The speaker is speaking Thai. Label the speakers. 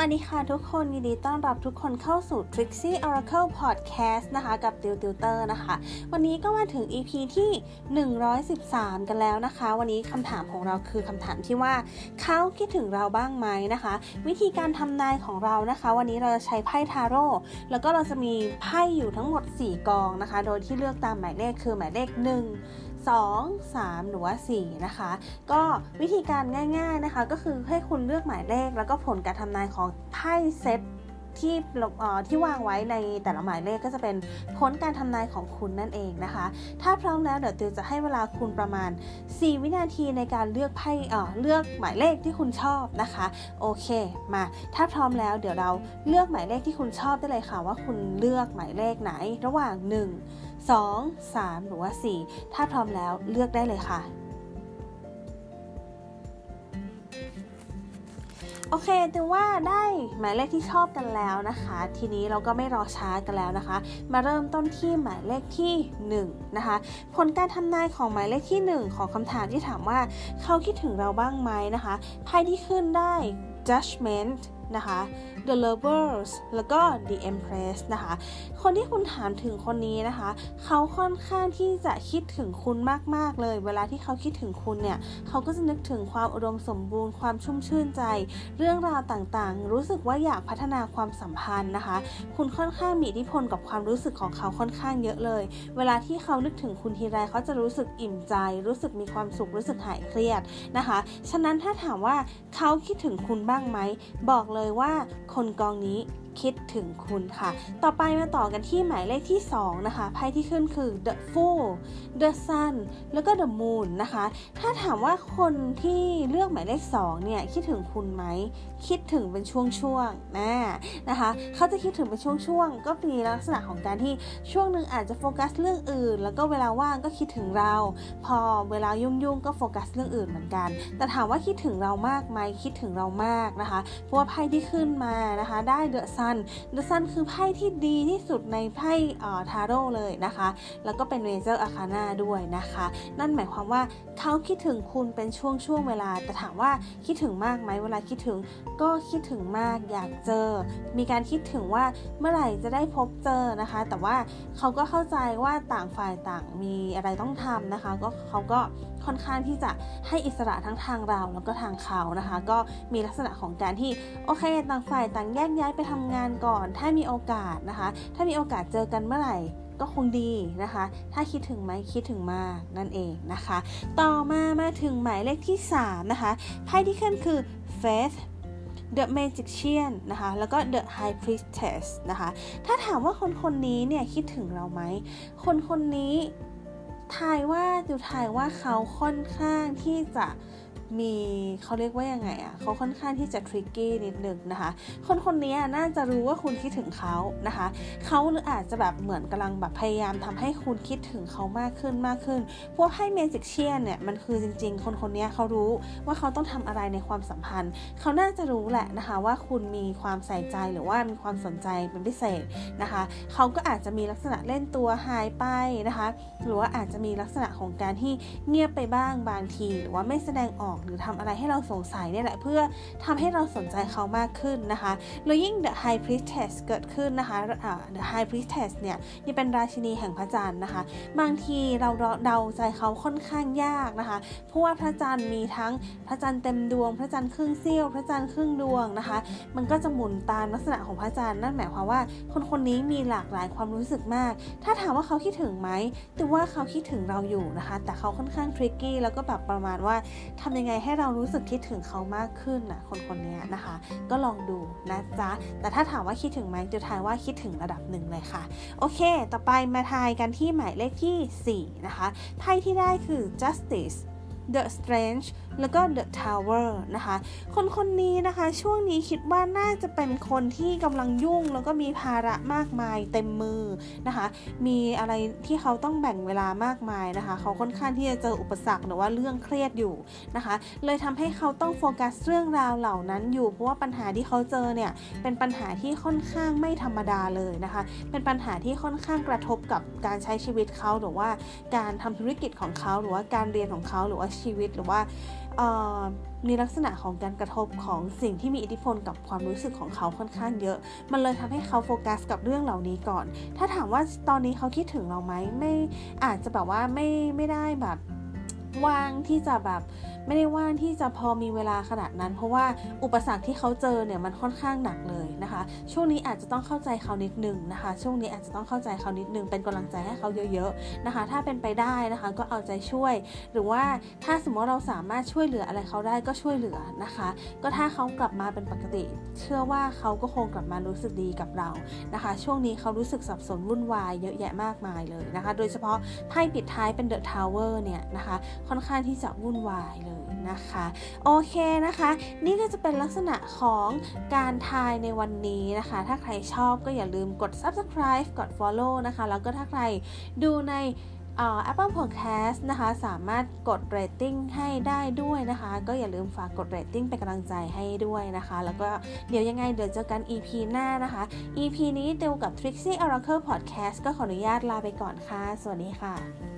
Speaker 1: วัสดีค่ะทุกคนยินดีต้อนรับทุกคนเข้าสู่ Trixie Oracle Podcast นะคะ กับติวติวเตอร์นะคะ วันนี้ก็มาถึง EP ที่ 113 กันแล้วนะคะ วันนี้คำถามของเราคือคำถามที่ว่าเขาคิดถึงเราบ้างไหมนะคะ วิธีการทำนายของเรานะคะ วันนี้เราจะใช้ไพ่ทาโร่แล้วก็เราจะมีไพ่อยู่ทั้งหมด 4 กองนะคะ โดยที่เลือกตามหมายเลขคือหมายเลข 1 2 3 หรือว่า 4 นะคะ ก็วิธีการง่าย ๆนะคะ ก็คือให้คุณเลือกหมายเลขแล้วก็ผลการทำนายของไพ่เซต ที่ที่วางไว้ในแต่ละหมายเลขก็จะเป็นผลการทำนายของคุณนั่นเองนะคะ ถ้าพร้อมแล้วเดี๋ยวติวจะให้เวลาคุณประมาณ 4 วินาทีในการเลือกไพ่เลือกหมายเลขที่คุณชอบนะคะ โอเคมา ถ้าพร้อมแล้วเดี๋ยวเราเลือกหมายเลขที่คุณชอบได้เลยค่ะ ว่าคุณเลือกหมายเลขไหนระหว่าง 1 2 3 หรือว่า 4 ถ้าพร้อมแล้วเลือกได้เลยค่ะ โอเคถือว่าได้หมายเลขที่ชอบกันแล้วนะคะ ทีนี้เราก็ไม่รอช้ากันแล้วนะคะ มาเริ่มต้นที่หมายเลขที่1นะคะ ผลการทำนายของหมายเลขที่ 1 ของคำถามที่ถามว่า เขาคิดถึงเราบ้างไหมนะคะไพ่ที่ขึ้นได้ judgment นะคะ The Lovers แล้วก็ The Empress นะคะ คนที่คุณถามถึงคนนี้นะคะ เขาค่อนข้างที่จะคิดถึงคุณมาก ๆ เลย เวลาที่เขาคิดถึงคุณเนี่ย เขาก็จะนึกถึงความอุดมสมบูรณ์ ความชุ่มชื่นใจ เรื่องราวต่าง ๆ รู้สึกว่าอยากพัฒนาความสัมพันธ์นะคะ คุณค่อนข้างมีอิทธิพลกับความรู้สึกของเขาค่อนข้างเยอะเลย เวลาที่เขานึกถึงคุณทีไรเขาจะรู้สึกอิ่มใจ รู้สึกมีความสุข รู้สึกหายเครียดนะคะ ฉะนั้นถ้าถามว่าเขาคิดถึงคุณบ้างไหม บอกเลยเลยว่าคนกองนี้ คิดถึงคุณค่ะ ต่อไปมาต่อกันที่หมายเลขที่ 2 นะคะ ไพ่ที่ขึ้นคือ the fool the sun แล้วก็ the moon นะคะ ถ้าถามว่าคนที่เลือกหมายเลข 2 เนี่ย คิดถึงคุณไหม คิดถึงเป็นช่วงๆนะนะคะ เขาจะคิดถึงเป็นช่วงๆ ก็มีลักษณะของการที่ช่วงหนึ่งอาจจะโฟกัสเรื่องอื่น แล้วก็เวลาว่างก็คิดถึงเรา พอเวลายุ่งๆ ก็โฟกัสเรื่องอื่นเหมือนกัน แต่ถามว่าคิดถึงเรามากไหมคิดถึงเรามากนะคะ เพราะว่าไพ่ที่ขึ้นมานะคะ ได้ the sun the sun คือไพ่ที่ดีที่สุดในไพ่ทาโร่เลยนะคะ แล้วก็เป็นเ major arcana ด้วยนะคะ นั่นหมายความว่าเขาคิดถึงคุณเป็นช่วงช่วงเวลา แต่ถามว่าคิดถึงมากไหมเวลาคิดถึงก็คิดถึงมากอยากเจอ มีการคิดถึงว่าเมื่อไหร่จะได้พบเจอนะคะ แต่ว่าเขาก็เข้าใจว่าต่างฝ่ายต่างมีอะไรต้องทำนะคะ ก็เขาก็ ค่อนข้างที่จะให้อิสระทั้งทางเราแล้วก็ทางเขานะคะ ก็มีลักษณะของการที่โอเคต่างฝ่ายต่างแยกย้ายไปทำงานก่อน ถ้ามีโอกาสนะคะ ถ้ามีโอกาสเจอกันเมื่อไหร่ก็คงดีนะคะ ถ้าคิดถึงไหมคิดถึงมากนั่นเองนะคะ ต่อมามาถึงหมายเลขที่ 3 นะคะ ไพ่ที่ขึ้นคือ faith The Magician นะคะ แล้วก็ The High Priestess นะคะ ถ้าถามว่าคนคนนี้เนี่ยคิดถึงเราไหม คนคนนี้ ทายว่าดูทายว่าเขาค่อนข้างที่จะ มีเขาเรียกว่ายังไงอะ่ะเขาค่อนข้างที่จะทริกกี้นิดนึงนะคะ คนคนนี้น่าจะรู้ว่าคุณคิดถึงเขานะคะเขาหรืออาจจะแบบเหมือนกำลังแบบพยายามทำให้คุณคิดถึงเขามากขึ้นมากขึ้น พวกให้เมจิกเชียนเนี่ยมันคือจริง ๆ คนคนนี้เขารู้ว่าเขาต้องทำอะไรในความสัมพันธ์ เขาน่าจะรู้แหละนะคะว่าคุณมีความใส่ใจหรือว่ามีความสนใจเป็นพิเศษนะคะเขาก็อาจจะมีลักษณะเล่นตัวหายไปนะคะ หรือว่าอาจจะมีลักษณะของการที่เงียบไปบ้างบางที หรือว่าไม่แสดงออกอกหรือทำอะไรให้เราสงสัยเนี่ยแหละเพื่อทำให้เราสนใจเขามากขึ้นนะคะแล้วยิ่ง The High Priestess เกิดขึ้นนะคะ The High Priestess เนี่ยนี่เป็นราชินีแห่งพระจันทร์นะคะ บางทีเราเดาใจเขาค่อนข้างยากนะคะ เพราะว่าพระจันทร์มีทั้งพระจันทร์เต็มดวง พระจันทร์ครึ่งเสี้ยว พระจันทร์ครึ่งดวงนะคะ มันก็จะหมุนตามลักษณะของพระจันทร์นั่นหมายความว่า คนคนนี้มีหลากหลายความรู้สึกมาก ถ้าถามว่าเขาคิดถึงไหมแต่ว่าเขาคิดถึงเราอยู่นะคะ แต่เขาค่อนข้างทริกกี้แล้วก็แบบประมาณว่าทำยังไงให้เรารู้สึกคิดถึงเขามากขึ้นนะคนคนนี้นะคะ ก็ลองดูนะจ๊ะ แต่ถ้าถามว่าคิดถึงไหมจะทายว่าคิดถึงระดับหนึ่งเลยค่ะ โอเค ต่อไปมาทายกันที่หมายเลขที่ 4 นะคะไพ่ที่ได้คือ justice The Strange แล้วก็ The Tower นะคะ คนคนนี้นะคะช่วงนี้คิดว่าน่าจะเป็นคนที่กำลังยุ่งแล้วก็มีภาระมากมายเต็มมือนะคะ มีอะไรที่เขาต้องแบ่งเวลามากมายนะคะ เขาค่อนข้างที่จะเจออุปสรรคหรือว่าเรื่องเครียดอยู่นะคะ เลยทำให้เขาต้องโฟกัสเรื่องราวเหล่านั้นอยู่ เพราะว่าปัญหาที่เขาเจอเนี่ยเป็นปัญหาที่ค่อนข้างไม่ธรรมดาเลยนะคะ เป็นปัญหาที่ค่อนข้างกระทบกับการใช้ชีวิตเขาหรือว่าการทำธุรกิจของเขาหรือว่าการเรียนของเขาหรือว่าชีวิตหรือว่ามีลักษณะของการกระทบของสิ่งที่มีอิทธิพลกับความรู้สึกของเขาค่อนข้างเยอะ มันเลยทำให้เขาโฟกัสกับเรื่องเหล่านี้ก่อน ถ้าถามว่าตอนนี้เขาคิดถึงเราไหมไม่อาจจะแบบว่าไม่ไม่ได้แบบ ว่างที่จะแบบไม่ได้ว่างที่จะพอมีเวลาขนาดนั้น เพราะว่าอุปสรรคที่เขาเจอเนี่ยมันค่อนข้างหนักเลยนะคะ ช่วงนี้อาจจะต้องเข้าใจเขานิดนึงนะคะ ช่วงนี้อาจจะต้องเข้าใจเขานิดนึงเป็นกำลังใจให้เขาเยอะๆนะคะ ถ้าเป็นไปได้นะคะก็เอาใจช่วย หรือว่าถ้าสมมติเราสามารถช่วยเหลืออะไรเขาได้ก็ช่วยเหลือนะคะ ก็ถ้าเขากลับมาเป็นปกติ เชื่อว่าเขาก็คงกลับมารู้สึกดีกับเรานะคะ ช่วงนี้เขารู้สึกสับสนวุ่นวายเยอะแยะมากมายเลยนะคะ โดยเฉพาะไพ่ปิดท้ายเป็น The Tower เนี่ยนะคะค่อนข้างที่จะวุ่นวายเลยนะคะโอเคนะคะ นี่ก็จะเป็นลักษณะของการทายในวันนี้นะคะ ถ้าใครชอบก็อย่าลืมกด subscribe กด follow นะคะ แล้วก็ถ้าใครดูใน Apple Podcast นะคะ สามารถกด rating ให้ได้ด้วยนะคะ ก็อย่าลืมฝากกด rating เป็นกำลังใจให้ด้วยนะคะ แล้วก็เดี๋ยวยังไงเดี๋ยวเจอกัน EP หน้านะคะ EP นี้เดียวกับ Trixie Oracle Podcast ก็ขออนุญาตลาไปก่อนค่ะ สวัสดีค่ะ